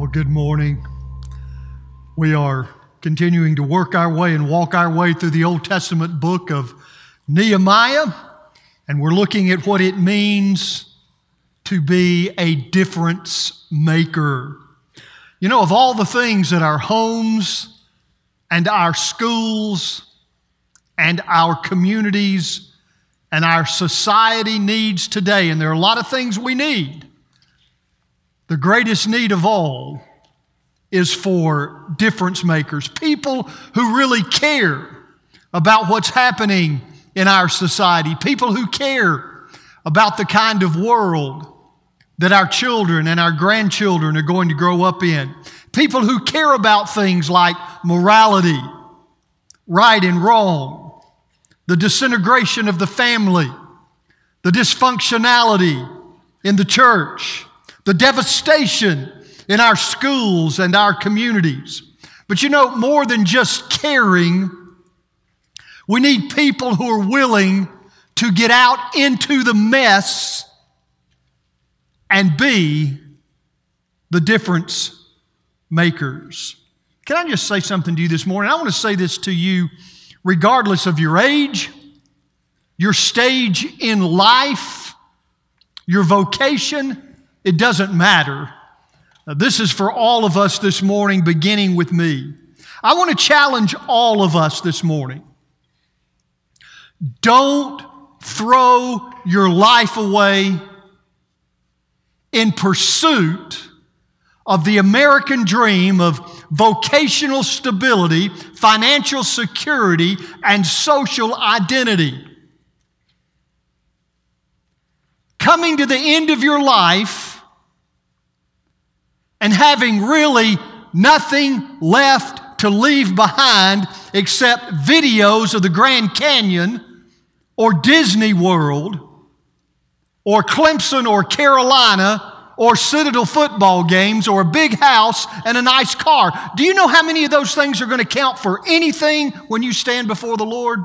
Well, good morning. We are continuing to work our way and walk our way through the Old Testament book of Nehemiah, and we're looking at what it means to be a difference maker. You know, of all the things that our homes and our schools and our communities and our society needs today, and there are a lot of things we need. The greatest need of all is for difference makers, people who really care about what's happening in our society, people who care about the kind of world that our children and our grandchildren are going to grow up in, people who care about things like morality, right and wrong, the disintegration of the family, the dysfunctionality in the church, the devastation in our schools and our communities. But you know, more than just caring, we need people who are willing to get out into the mess and be the difference makers. Can I just say something to you this morning? I want to say this to you regardless of your age, your stage in life, your vocation, it doesn't matter. This is for all of us this morning, beginning with me. I want to challenge all of us this morning. Don't throw your life away in pursuit of the American dream of vocational stability, financial security, and social identity. Coming to the end of your life and having really nothing left to leave behind except videos of the Grand Canyon or Disney World or Clemson or Carolina or Citadel football games or a big house and a nice car. Do you know how many of those things are going to count for anything when you stand before the Lord?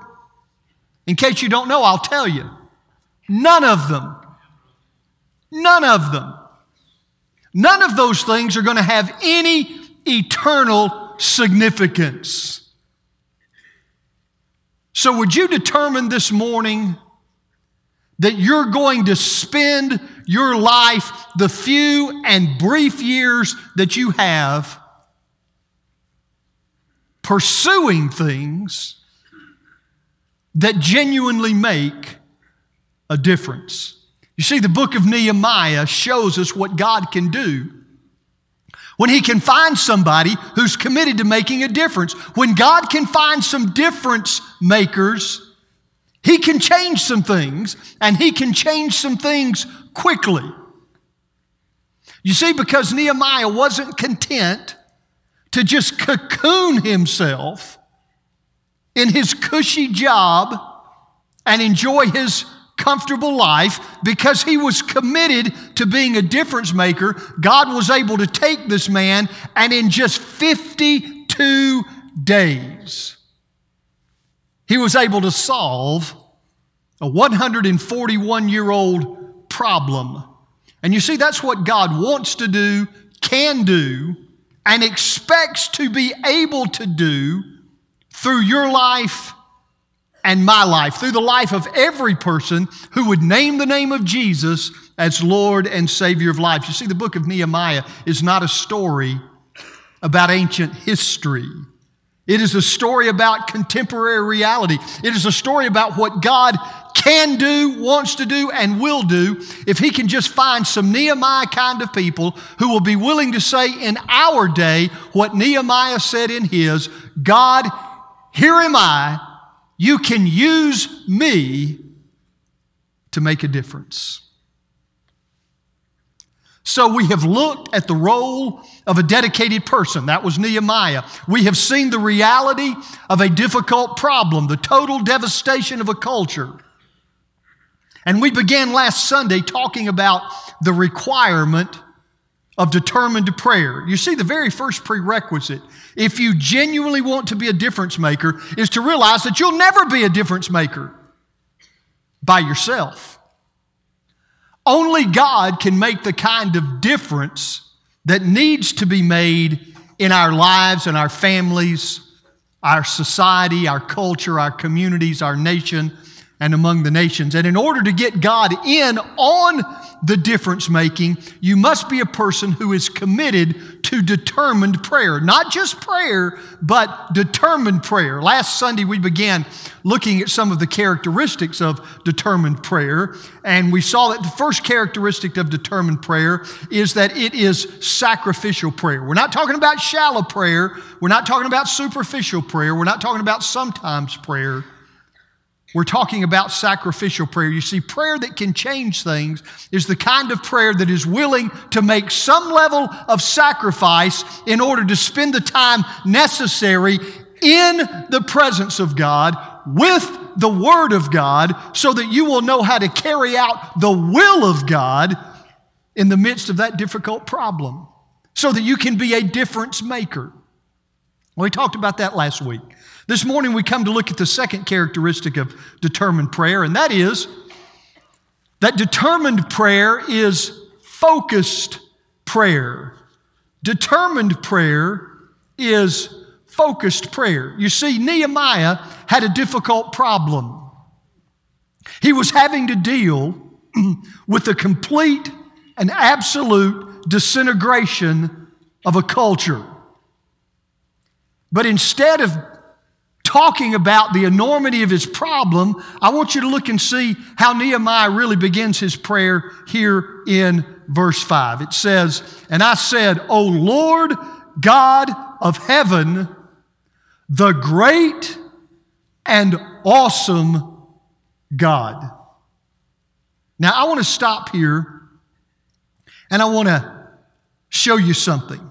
In case you don't know, I'll tell you. None of them. None of them. None of those things are going to have any eternal significance. So, would you determine this morning that you're going to spend your life, the few and brief years that you have, pursuing things that genuinely make a difference? You see, the book of Nehemiah shows us what God can do when He can find somebody who's committed to making a difference. When God can find some difference makers, He can change some things, and He can change some things quickly. You see, because Nehemiah wasn't content to just cocoon himself in his cushy job and enjoy his comfortable life, because he was committed to being a difference maker, God was able to take this man and in just 52 days, he was able to solve a 141 year old problem. And you see, that's what God wants to do, can do, and expects to be able to do through your life and my life, through the life of every person who would name the name of Jesus as Lord and Savior of life. You see, the book of Nehemiah is not a story about ancient history. It is a story about contemporary reality. It is a story about what God can do, wants to do, and will do if He can just find some Nehemiah kind of people who will be willing to say in our day what Nehemiah said in his God, here am I, you can use me to make a difference. So we have looked at the role of a dedicated person. That was Nehemiah. We have seen the reality of a difficult problem, the total devastation of a culture. And we began last Sunday talking about the requirement of determined prayer. You see, the very first prerequisite, if you genuinely want to be a difference maker, is to realize that you'll never be a difference maker by yourself. Only God can make the kind of difference that needs to be made in our lives and our families, our society, our culture, our communities, our nation, and among the nations. And in order to get God in on the difference making, you must be a person who is committed to determined prayer. Not just prayer, but determined prayer. Last Sunday, we began looking at some of the characteristics of determined prayer. And we saw that the first characteristic of determined prayer is that it is sacrificial prayer. We're not talking about shallow prayer. We're not talking about superficial prayer. We're not talking about sometimes prayer. We're talking about sacrificial prayer. You see, prayer that can change things is the kind of prayer that is willing to make some level of sacrifice in order to spend the time necessary in the presence of God with the Word of God so that you will know how to carry out the will of God in the midst of that difficult problem so that you can be a difference maker. We talked about that last week. This morning we come to look at the second characteristic of determined prayer, and that is that determined prayer is focused prayer. Determined prayer is focused prayer. You see, Nehemiah had a difficult problem. He was having to deal with the complete and absolute disintegration of a culture. But instead of talking about the enormity of his problem, I want you to look and see how Nehemiah really begins his prayer here in verse 5. It says, And I said, O Lord God of heaven, the great and awesome God. Now, I want to stop here and I want to show you something.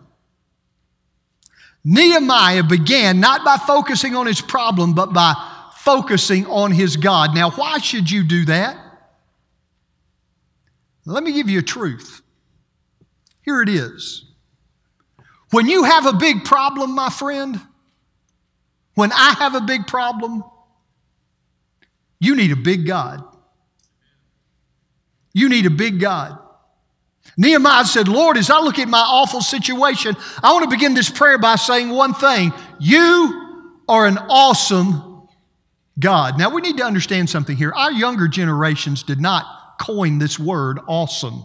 Nehemiah began not by focusing on his problem, but by focusing on his God. Now, why should you do that? Let me give you a truth. Here it is. When you have a big problem, my friend, when I have a big problem, you need a big God. You need a big God. Nehemiah said, Lord, as I look at my awful situation, I want to begin this prayer by saying one thing You are an awesome God. Now, we need to understand something here. Our younger generations did not coin this word awesome.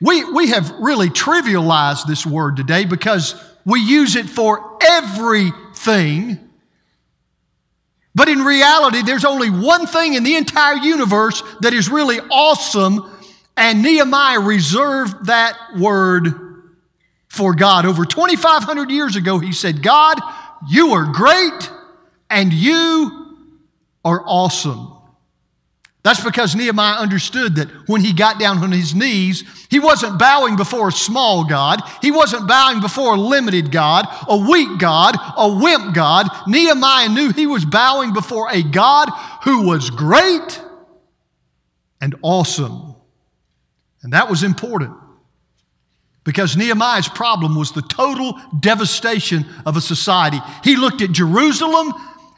We, we have really trivialized this word today because we use it for everything. But in reality, there's only one thing in the entire universe that is really awesome, and Nehemiah reserved that word for God. Over 2,500 years ago, he said, God, you are great and you are awesome. That's because Nehemiah understood that when he got down on his knees, he wasn't bowing before a small God. He wasn't bowing before a limited God, a weak God, a wimp God. Nehemiah knew he was bowing before a God who was great and awesome. And that was important because Nehemiah's problem was the total devastation of a society. He looked at Jerusalem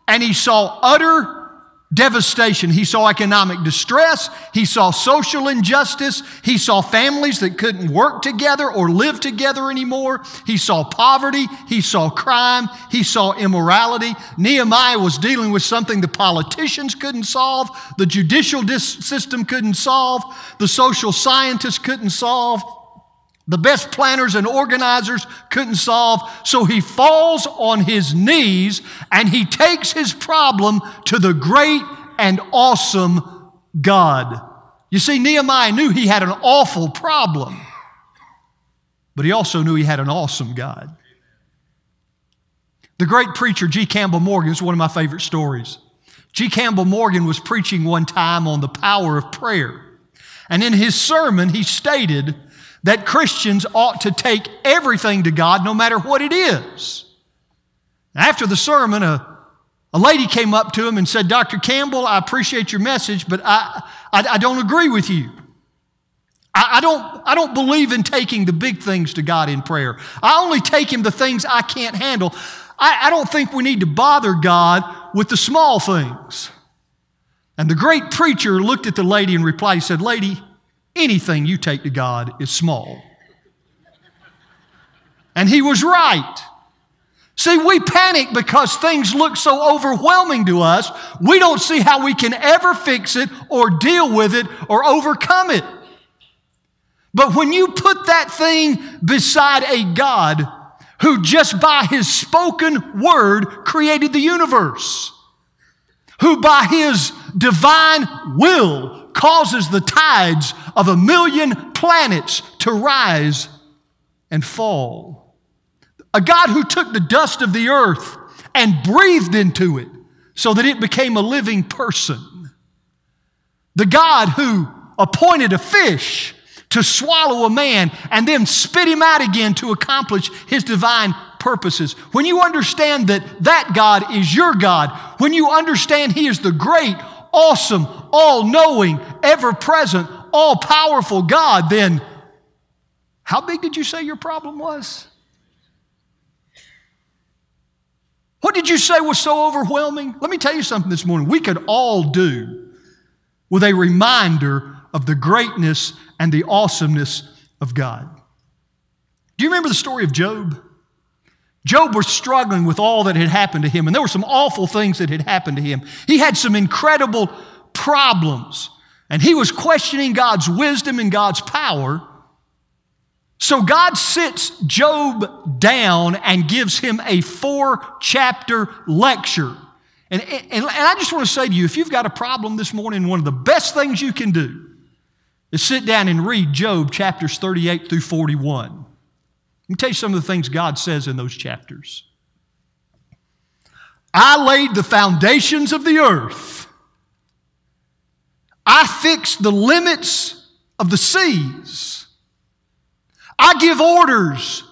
and he saw utter devastation. He saw economic distress. He saw social injustice. He saw families that couldn't work together or live together anymore. He saw poverty. He saw crime. He saw immorality. Nehemiah was dealing with something the politicians couldn't solve, the judicial system couldn't solve, the social scientists couldn't solve. The best planners and organizers couldn't solve. So he falls on his knees and he takes his problem to the great and awesome God. You see, Nehemiah knew he had an awful problem, but he also knew he had an awesome God. The great preacher G. Campbell Morgan is one of my favorite stories. G. Campbell Morgan was preaching one time on the power of prayer. And in his sermon, he stated that Christians ought to take everything to God no matter what it is. After the sermon, a, a lady came up to him and said, Dr. Campbell, I appreciate your message, but I, I, I don't agree with you. I, I, don't, I don't believe in taking the big things to God in prayer. I only take Him the things I can't handle. I, I don't think we need to bother God with the small things. And the great preacher looked at the lady and replied, He said, Lady, Anything you take to God is small. And he was right. See, we panic because things look so overwhelming to us, we don't see how we can ever fix it or deal with it or overcome it. But when you put that thing beside a God who just by his spoken word created the universe, who by his divine will causes the tides of a million planets to rise and fall. A God who took the dust of the earth and breathed into it so that it became a living person. The God who appointed a fish to swallow a man and then spit him out again to accomplish his divine purposes. When you understand that that God is your God, when you understand he is the great, awesome, all knowing, ever present, all powerful God, then how big did you say your problem was? What did you say was so overwhelming? Let me tell you something this morning. We could all do with a reminder of the greatness and the awesomeness of God. Do you remember the story of Job? Job was struggling with all that had happened to him, and there were some awful things that had happened to him. He had some incredible problems, and he was questioning God's wisdom and God's power. So God sits Job down and gives him a four chapter lecture. And, and, and I just want to say to you if you've got a problem this morning, one of the best things you can do is sit down and read Job chapters 38 through 41. Let me tell you some of the things God says in those chapters. I laid the foundations of the earth. I fixed the limits of the seas. I give orders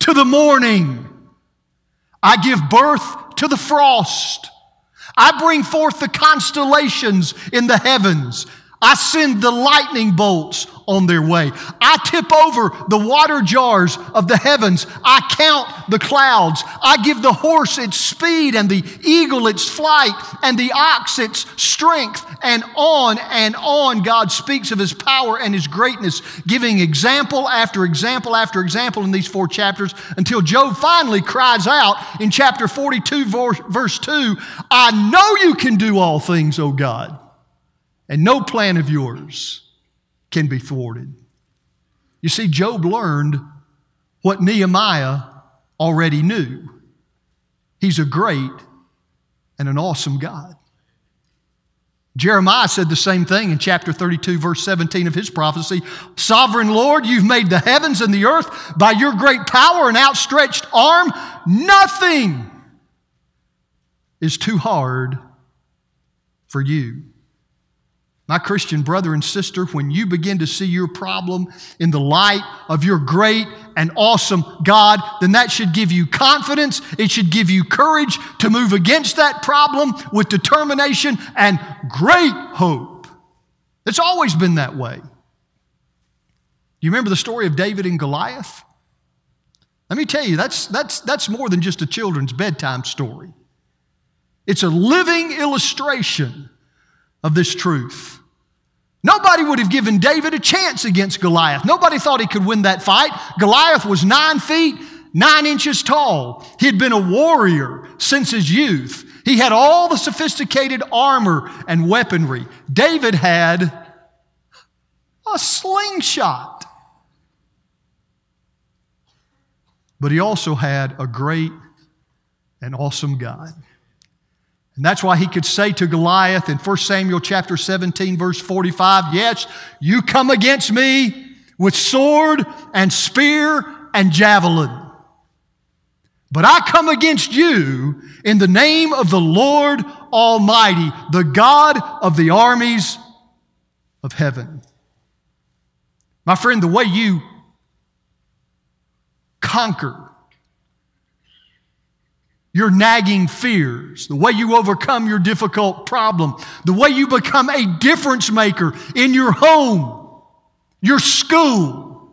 to the morning. I give birth to the frost. I bring forth the constellations in the heavens. I send the lightning bolts on their way. I tip over the water jars of the heavens. I count the clouds. I give the horse its speed and the eagle its flight and the ox its strength. And on and on, God speaks of his power and his greatness, giving example after example after example in these four chapters until Job finally cries out in chapter 42, verse 2 I know you can do all things, O God and no plan of yours can be thwarted. You see, Job learned what Nehemiah already knew. He's a great and an awesome God. Jeremiah said the same thing in chapter 32, verse 17 of his prophecy. Sovereign Lord, you've made the heavens and the earth by your great power and outstretched arm. Nothing is too hard for you. My Christian brother and sister, when you begin to see your problem in the light of your great and awesome God, then that should give you confidence. It should give you courage to move against that problem with determination and great hope. It's always been that way. Do you remember the story of David and Goliath? Let me tell you, that's, that's, that's more than just a children's bedtime story. It's a living illustration of this truth. Nobody would have given David a chance against Goliath. Nobody thought he could win that fight. Goliath was nine feet, nine inches tall. He had been a warrior since his youth. He had all the sophisticated armor and weaponry. David had a slingshot. But he also had a great and awesome God. And that's why he could say to Goliath in 1 Samuel chapter 17 verse 45, yes, you come against me with sword and spear and javelin. But I come against you in the name of the Lord Almighty, the God of the armies of heaven. My friend, the way you conquer your nagging fears, the way you overcome your difficult problem, the way you become a difference maker in your home, your school,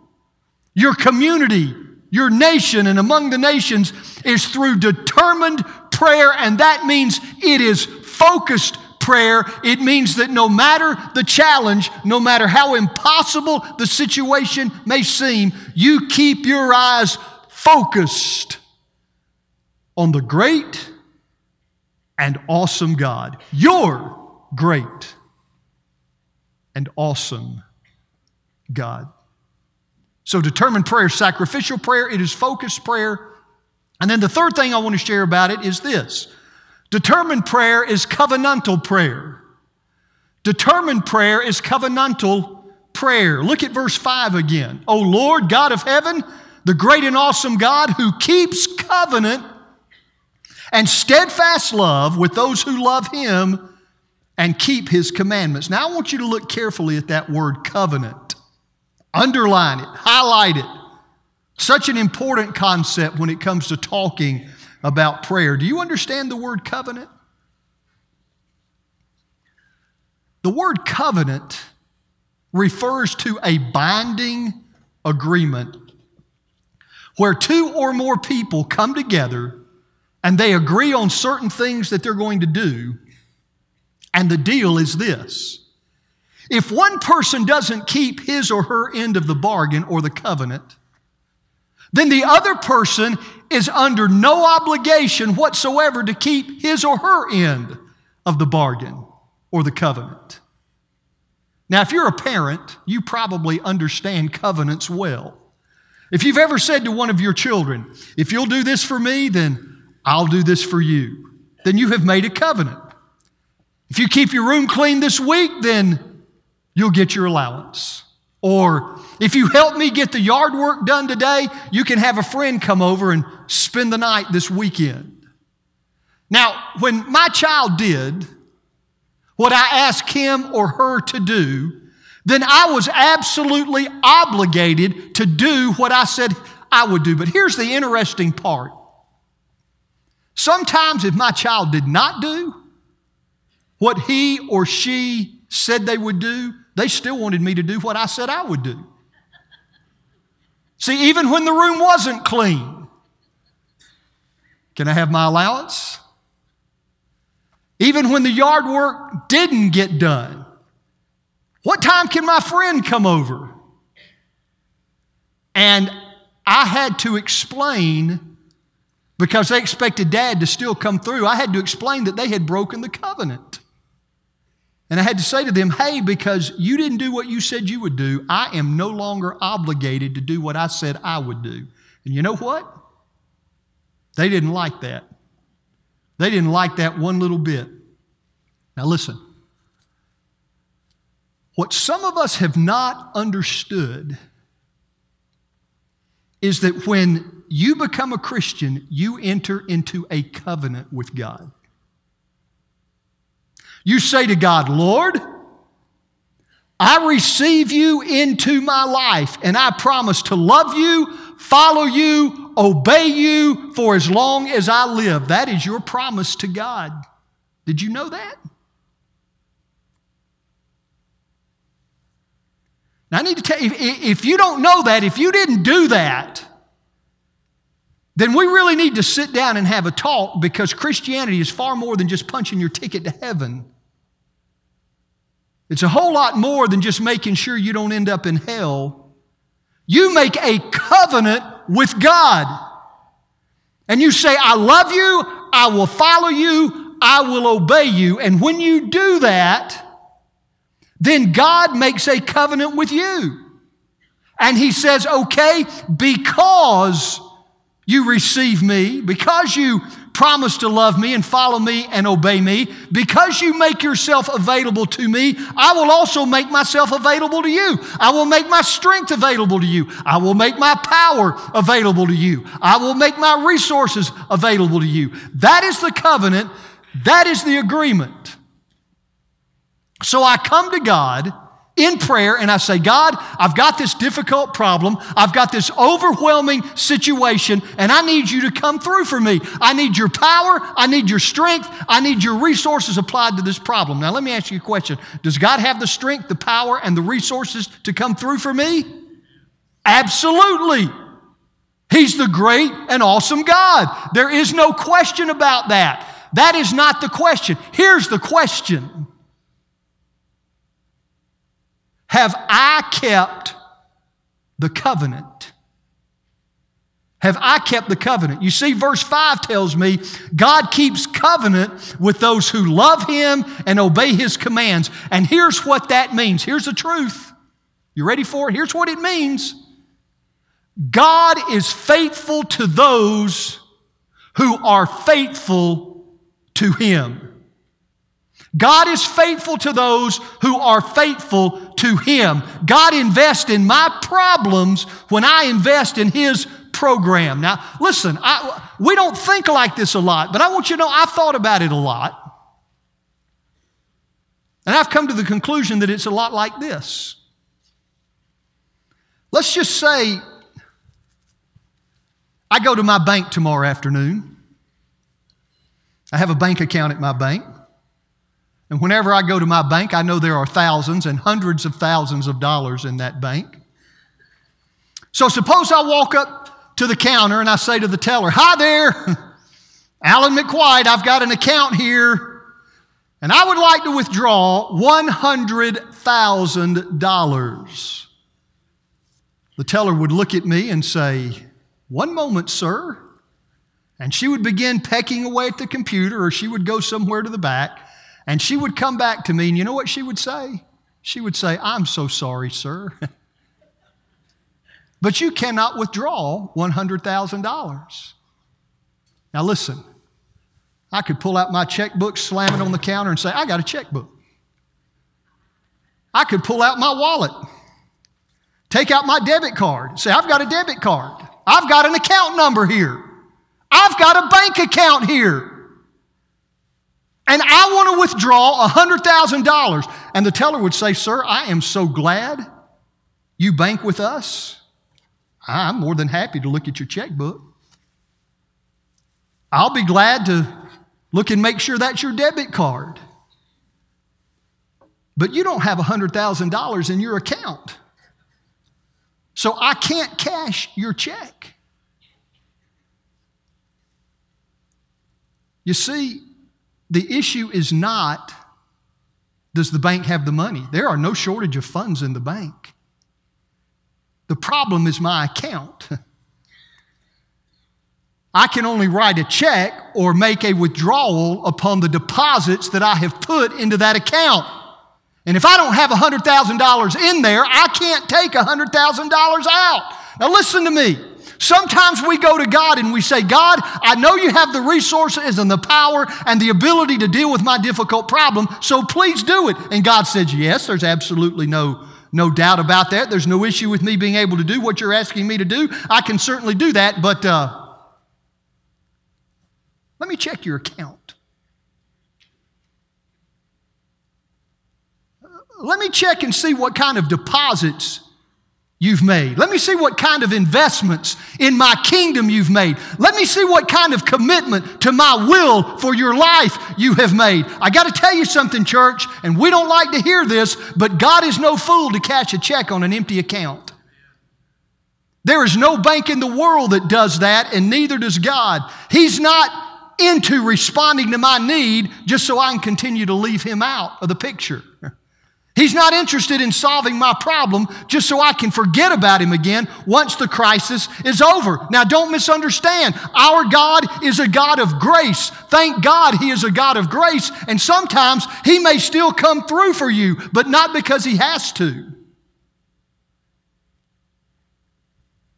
your community, your nation, and among the nations is through determined prayer, and that means it is focused prayer. It means that no matter the challenge, no matter how impossible the situation may seem, you keep your eyes focused on the great and awesome God. Your great and awesome God. So, determined prayer, sacrificial prayer, it is focused prayer. And then the third thing I want to share about it is this determined prayer is covenantal prayer. Determined prayer is covenantal prayer. Look at verse 5 again. O Lord, God of heaven, the great and awesome God who keeps covenant and steadfast love with those who love him and keep his commandments. Now, I want you to look carefully at that word covenant. Underline it, highlight it. Such an important concept when it comes to talking about prayer. Do you understand the word covenant? The word covenant refers to a binding agreement where two or more people come together and they agree on certain things that they're going to do. And the deal is this if one person doesn't keep his or her end of the bargain or the covenant, then the other person is under no obligation whatsoever to keep his or her end of the bargain or the covenant. Now, if you're a parent, you probably understand covenants well. If you've ever said to one of your children, if you'll do this for me, then I'll do this for you, then you have made a covenant. If you keep your room clean this week, then you'll get your allowance. Or if you help me get the yard work done today, you can have a friend come over and spend the night this weekend. Now, when my child did what I asked him or her to do, then I was absolutely obligated to do what I said I would do. But here's the interesting part. Sometimes, if my child did not do what he or she said they would do, they still wanted me to do what I said I would do. See, even when the room wasn't clean, can I have my allowance? Even when the yard work didn't get done, what time can my friend come over? And I had to explain because they expected dad to still come through. I had to explain that they had broken the covenant. And I had to say to them, hey, because you didn't do what you said you would do, I am no longer obligated to do what I said I would do. And you know what? They didn't like that. They didn't like that one little bit. Now, listen. What some of us have not understood is that when you become a Christian, you enter into a covenant with God. You say to God, Lord, I receive you into my life, and I promise to love you, follow you, obey you for as long as I live. That is your promise to God. Did you know that? Now, I need to tell you, if you don't know that, if you didn't do that, then we really need to sit down and have a talk because Christianity is far more than just punching your ticket to heaven. It's a whole lot more than just making sure you don't end up in hell. You make a covenant with God. And you say, I love you, I will follow you, I will obey you. And when you do that, then God makes a covenant with you. And He says, okay, because you receive me, because you promise to love me and follow me and obey me, because you make yourself available to me, I will also make myself available to you. I will make my strength available to you. I will make my power available to you. I will make my resources available to you. That is the covenant. That is the agreement. So I come to God in prayer and I say, God, I've got this difficult problem. I've got this overwhelming situation, and I need you to come through for me. I need your power. I need your strength. I need your resources applied to this problem. Now, let me ask you a question Does God have the strength, the power, and the resources to come through for me? Absolutely. He's the great and awesome God. There is no question about that. That is not the question. Here's the question have I kept the covenant? have I kept the covenant. You see, verse 5 tells me God keeps covenant with those who love Him and obey His commands. And here's what that means. Here's the truth. You ready for it? Here's what it means God is faithful to those who are faithful to Him. God is faithful to those who are faithful to Him. God invests in my problems when I invest in His program. Now, listen, I, we don't think like this a lot, but I want you to know I've thought about it a lot. And I've come to the conclusion that it's a lot like this. Let's just say I go to my bank tomorrow afternoon. I have a bank account at my bank. And whenever I go to my bank, I know there are thousands and hundreds of thousands of dollars in that bank. So suppose I walk up to the counter and I say to the teller, Hi there, Alan McQuaid, I've got an account here, and I would like to withdraw $100,000. The teller would look at me and say, One moment, sir. And she would begin pecking away at the computer, or she would go somewhere to the back. And she would come back to me, and you know what she would say? She would say, I'm so sorry, sir. but you cannot withdraw $100,000. Now, listen, I could pull out my checkbook, slam it on the counter, and say, I got a checkbook. I could pull out my wallet, take out my debit card, say, I've got a debit card. I've got an account number here. I've got a bank account here and I want to withdraw $100,000. And the teller would say, Sir, I am so glad you bank with us. I'm more than happy to look at your checkbook. I'll be glad to look and make sure that's your debit card. But you don't have $100,000 in your account. So I can't cash your check. You see, the issue is not does the bank have the money? There are no shortage of funds in the bank. The problem is my account. I can only write a check or make a withdrawal upon the deposits that I have put into that account. And if I don't have $100,000 in there, I can't take $100,000 out. Now, listen to me. Sometimes we go to God and we say, God, I know you have the resources and the power and the ability to deal with my difficult problem, so please do it. And God says, Yes, there's absolutely no, no doubt about that. There's no issue with me being able to do what you're asking me to do. I can certainly do that, but uh, let me check your account. Let me check and see what kind of deposits you've made. Let me see what kind of investments in my kingdom you've made. Let me see what kind of commitment to my will for your life you have made. I got to tell you something, church, and we don't like to hear this, but God is no fool to cash a check on an empty account. There is no bank in the world that does that, and neither does God. He's not into responding to my need just so I can continue to leave him out of the picture. He's not interested in solving my problem just so I can forget about him again once the crisis is over. Now, don't misunderstand. Our God is a God of grace. Thank God he is a God of grace. And sometimes he may still come through for you, but not because he has to.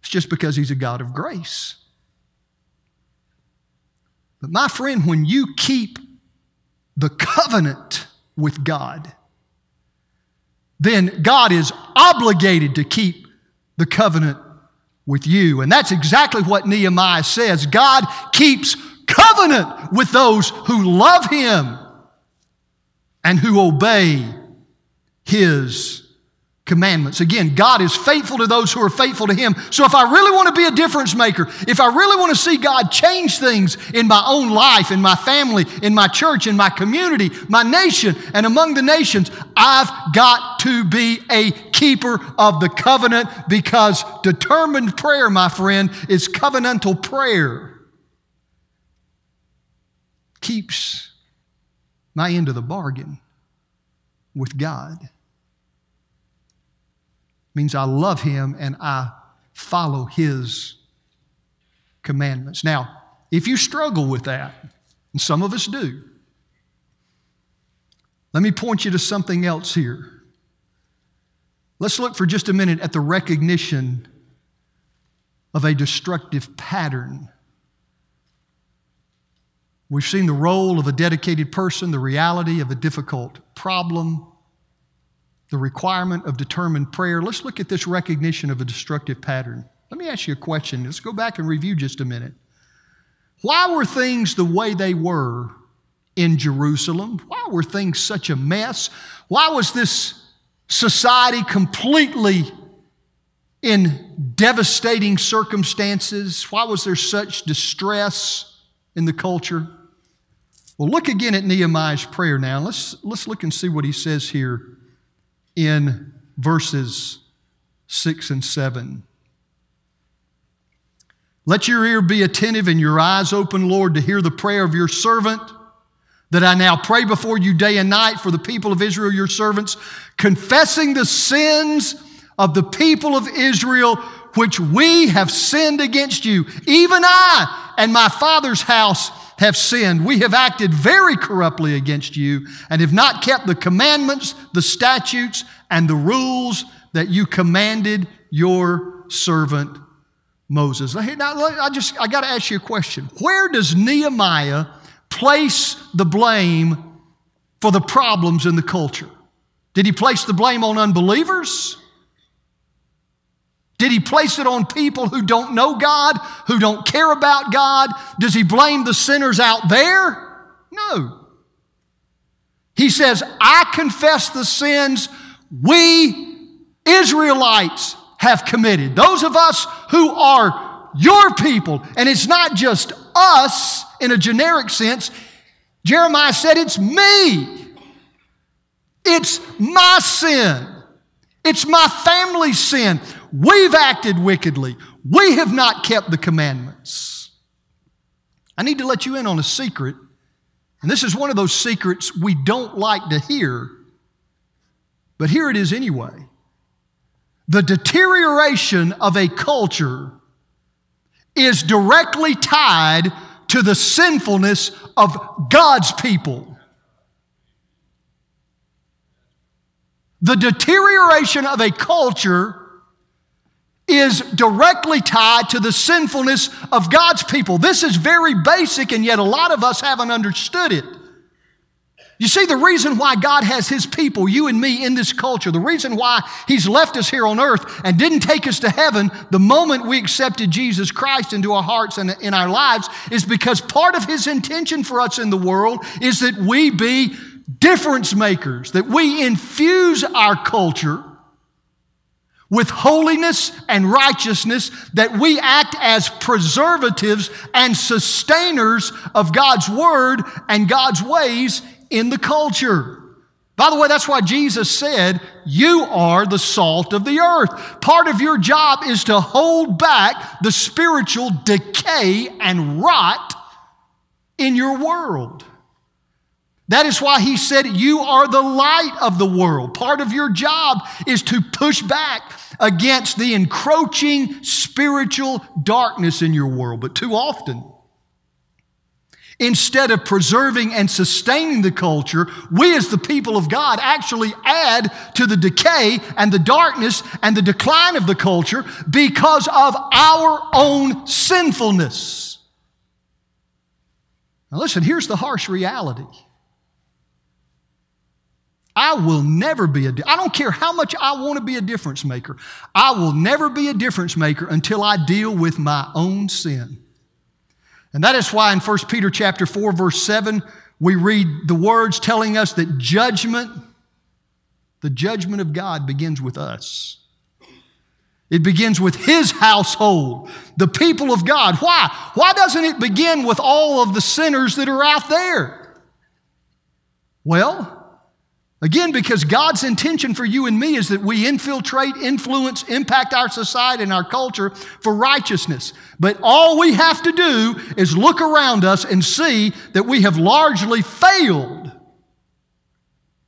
It's just because he's a God of grace. But my friend, when you keep the covenant with God, then God is obligated to keep the covenant with you. And that's exactly what Nehemiah says. God keeps covenant with those who love Him and who obey His commandments. Again, God is faithful to those who are faithful to Him. So if I really want to be a difference maker, if I really want to see God change things in my own life, in my family, in my church, in my community, my nation, and among the nations, I've got to be a keeper of the covenant because determined prayer, my friend, is covenantal prayer. Keeps my end of the bargain with God means I love him and I follow his commandments. Now, if you struggle with that, and some of us do, let me point you to something else here. Let's look for just a minute at the recognition of a destructive pattern. We've seen the role of a dedicated person, the reality of a difficult problem, the requirement of determined prayer. Let's look at this recognition of a destructive pattern. Let me ask you a question. Let's go back and review just a minute. Why were things the way they were in Jerusalem? Why were things such a mess? Why was this society completely in devastating circumstances? Why was there such distress in the culture? Well, look again at Nehemiah's prayer now. Let's, let's look and see what he says here in verses 6 and 7. Let your ear be attentive and your eyes open, Lord, to hear the prayer of your servant that I now pray before you day and night for the people of Israel, your servants, confessing the sins of the people of Israel which we have sinned against you. Even I and my father's house have sinned. We have acted very corruptly against you and have not kept the commandments, the statutes, and the rules that you commanded your servant Moses. Now, I just, I got to ask you a question. Where does Nehemiah place the blame for the problems in the culture? Did he place the blame on unbelievers? Did he place it on people who don't know God, who don't care about God? Does he blame the sinners out there? No. He says, I confess the sins we Israelites have committed. Those of us who are your people, and it's not just us in a generic sense. Jeremiah said, It's me. It's my sin. It's my family's sin. We've acted wickedly. We have not kept the commandments. I need to let you in on a secret, and this is one of those secrets we don't like to hear, but here it is anyway. The deterioration of a culture is directly tied to the sinfulness of God's people. The deterioration of a culture is directly tied to the sinfulness of God's people. This is very basic, and yet a lot of us haven't understood it. You see, the reason why God has His people, you and me, in this culture, the reason why He's left us here on earth and didn't take us to heaven the moment we accepted Jesus Christ into our hearts and in our lives is because part of His intention for us in the world is that we be difference makers, that we infuse our culture with holiness and righteousness, that we act as preservatives and sustainers of God's word and God's ways in the culture. By the way, that's why Jesus said, You are the salt of the earth. Part of your job is to hold back the spiritual decay and rot in your world. That is why he said, You are the light of the world. Part of your job is to push back against the encroaching spiritual darkness in your world. But too often, Instead of preserving and sustaining the culture, we as the people of God actually add to the decay and the darkness and the decline of the culture because of our own sinfulness. Now, listen, here's the harsh reality. I will never be a, I don't care how much I want to be a difference maker. I will never be a difference maker until I deal with my own sin. And that is why in 1 Peter chapter 4 verse 7 we read the words telling us that judgment the judgment of God begins with us. It begins with his household, the people of God. Why? Why doesn't it begin with all of the sinners that are out there? Well, Again, because God's intention for you and me is that we infiltrate, influence, impact our society and our culture for righteousness. But all we have to do is look around us and see that we have largely failed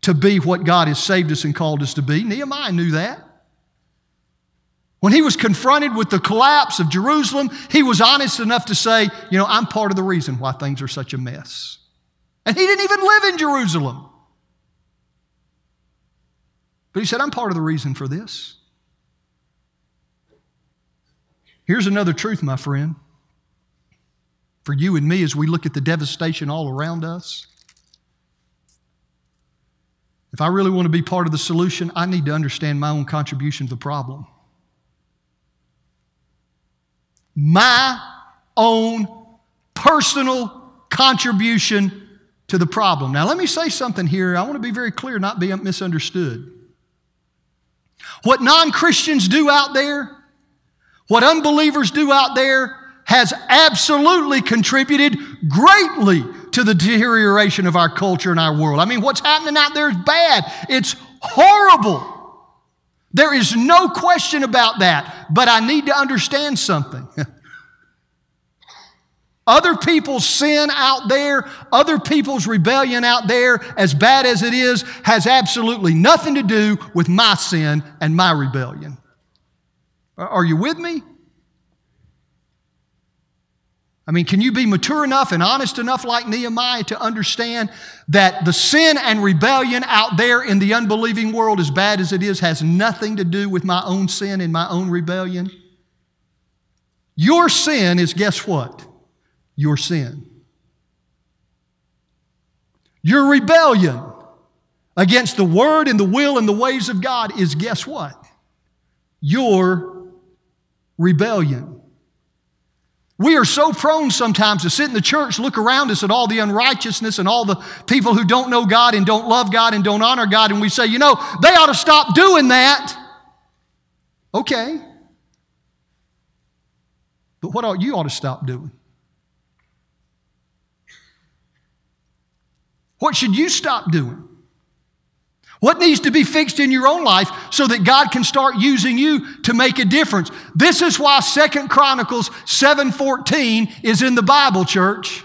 to be what God has saved us and called us to be. Nehemiah knew that. When he was confronted with the collapse of Jerusalem, he was honest enough to say, You know, I'm part of the reason why things are such a mess. And he didn't even live in Jerusalem. But he said, I'm part of the reason for this. Here's another truth, my friend. For you and me, as we look at the devastation all around us, if I really want to be part of the solution, I need to understand my own contribution to the problem. My own personal contribution to the problem. Now, let me say something here. I want to be very clear, not be misunderstood. What non Christians do out there, what unbelievers do out there, has absolutely contributed greatly to the deterioration of our culture and our world. I mean, what's happening out there is bad, it's horrible. There is no question about that. But I need to understand something. Other people's sin out there, other people's rebellion out there, as bad as it is, has absolutely nothing to do with my sin and my rebellion. Are you with me? I mean, can you be mature enough and honest enough like Nehemiah to understand that the sin and rebellion out there in the unbelieving world, as bad as it is, has nothing to do with my own sin and my own rebellion? Your sin is, guess what? Your sin. Your rebellion against the word and the will and the ways of God is, guess what? Your rebellion. We are so prone sometimes to sit in the church, look around us at all the unrighteousness and all the people who don't know God and don't love God and don't honor God, and we say, you know, they ought to stop doing that. Okay. But what ought you ought to stop doing? What should you stop doing? What needs to be fixed in your own life so that God can start using you to make a difference? This is why Second Chronicles 7:14 is in the Bible, church.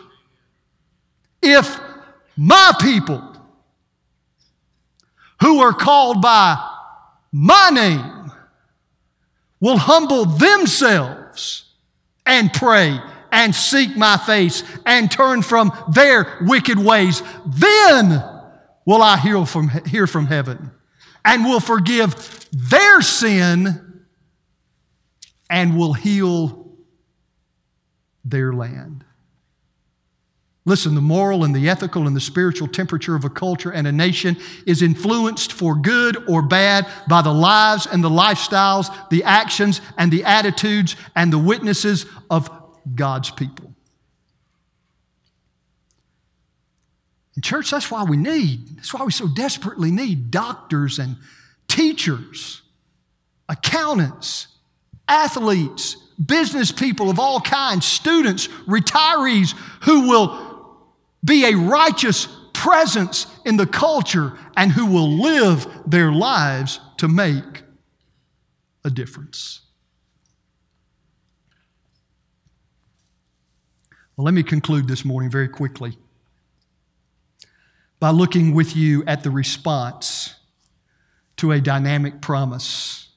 If my people who are called by my name will humble themselves and pray and seek my face and turn from their wicked ways, then will I hear from, hear from heaven and will forgive their sin and will heal their land. Listen, the moral and the ethical and the spiritual temperature of a culture and a nation is influenced for good or bad by the lives and the lifestyles, the actions and the attitudes and the witnesses of God's people. And, church, that's why we need, that's why we so desperately need doctors and teachers, accountants, athletes, business people of all kinds, students, retirees who will be a righteous presence in the culture and who will live their lives to make a difference. Well, let me conclude this morning very quickly by looking with you at the response to a dynamic promise,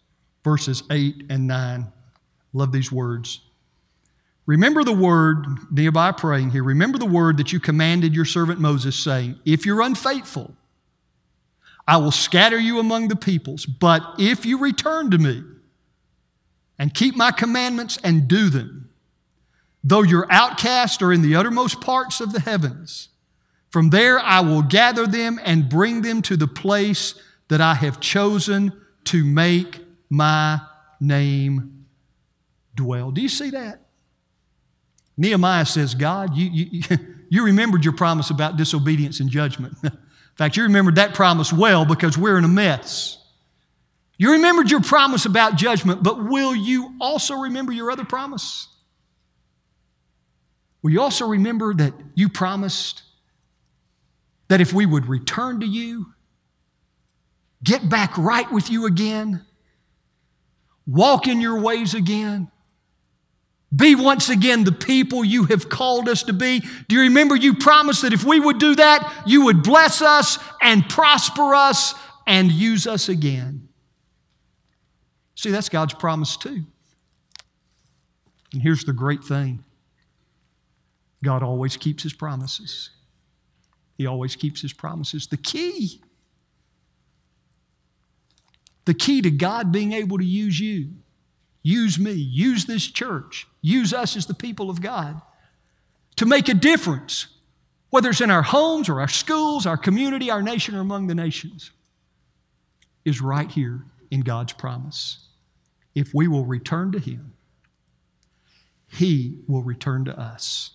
verses 8 and 9. Love these words. Remember the word, Nehemiah praying here, remember the word that you commanded your servant Moses, saying, If you're unfaithful, I will scatter you among the peoples. But if you return to me and keep my commandments and do them, though your outcasts are in the uttermost parts of the heavens, from there I will gather them and bring them to the place that I have chosen to make my name dwell. Do you see that? Nehemiah says, God, you, you, you remembered your promise about disobedience and judgment. in fact, you remembered that promise well because we're in a mess. You remembered your promise about judgment, but will you also remember your other promise? Will you also remember that you promised that if we would return to you, get back right with you again, walk in your ways again, be once again the people you have called us to be. Do you remember you promised that if we would do that, you would bless us and prosper us and use us again? See, that's God's promise too. And here's the great thing God always keeps his promises. He always keeps his promises. The key, the key to God being able to use you, use me, use this church, use us as the people of God to make a difference, whether it's in our homes or our schools, our community, our nation, or among the nations, is right here in God's promise. If we will return to Him, He will return to us.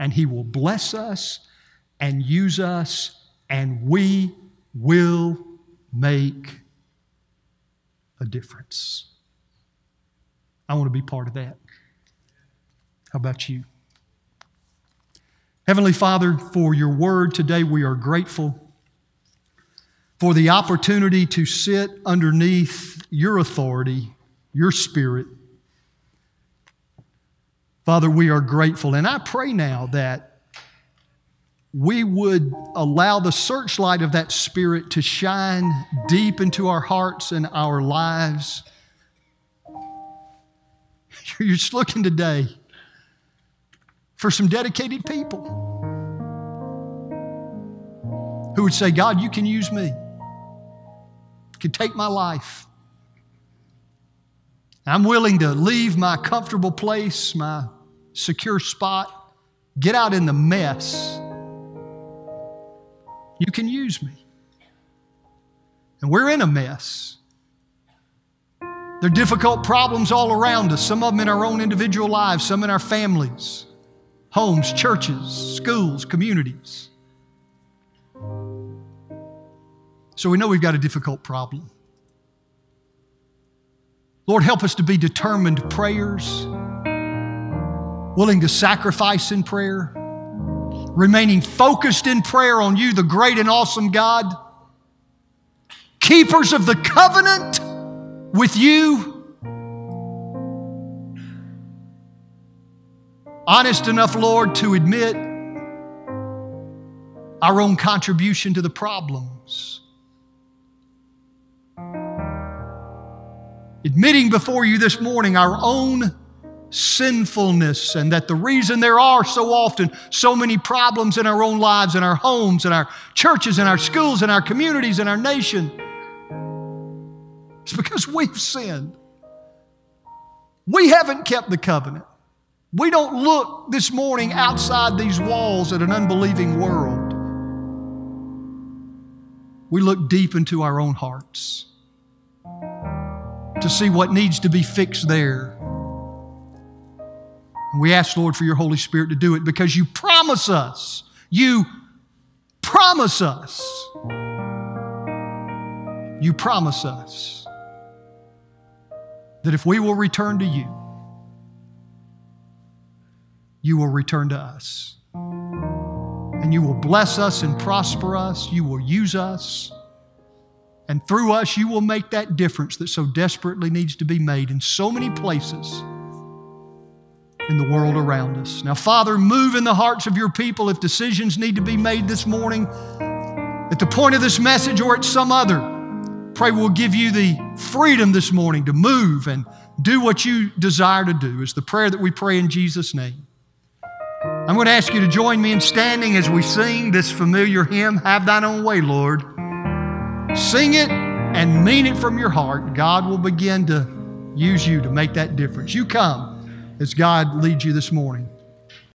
And He will bless us and use us, and we will make a difference. I want to be part of that. How about you? Heavenly Father, for your word today, we are grateful for the opportunity to sit underneath your authority, your spirit. Father, we are grateful. And I pray now that we would allow the searchlight of that spirit to shine deep into our hearts and our lives. You're just looking today for some dedicated people who would say, God, you can use me. You can take my life. I'm willing to leave my comfortable place, my secure spot, get out in the mess. You can use me. And we're in a mess. There are difficult problems all around us, some of them in our own individual lives, some in our families homes, churches, schools, communities. So we know we've got a difficult problem. Lord, help us to be determined prayers, willing to sacrifice in prayer, remaining focused in prayer on you, the great and awesome God, keepers of the covenant with you honest enough, Lord, to admit our own contribution to the problems. Admitting before you this morning our own sinfulness and that the reason there are so often so many problems in our own lives, in our homes, in our churches, in our schools, in our communities, in our nation is because we've sinned. We haven't kept the covenant. We don't look this morning outside these walls at an unbelieving world. We look deep into our own hearts to see what needs to be fixed there. And we ask, Lord, for your Holy Spirit to do it because you promise us. You promise us. You promise us that if we will return to you, you will return to us. And you will bless us and prosper us. You will use us. And through us, you will make that difference that so desperately needs to be made in so many places in the world around us. Now, Father, move in the hearts of your people if decisions need to be made this morning at the point of this message or at some other. Pray we'll give you the freedom this morning to move and do what you desire to do, is the prayer that we pray in Jesus' name. I'm going to ask you to join me in standing as we sing this familiar hymn, Have Thine Own Way, Lord. Sing it and mean it from your heart. God will begin to use you to make that difference. You come as God leads you this morning.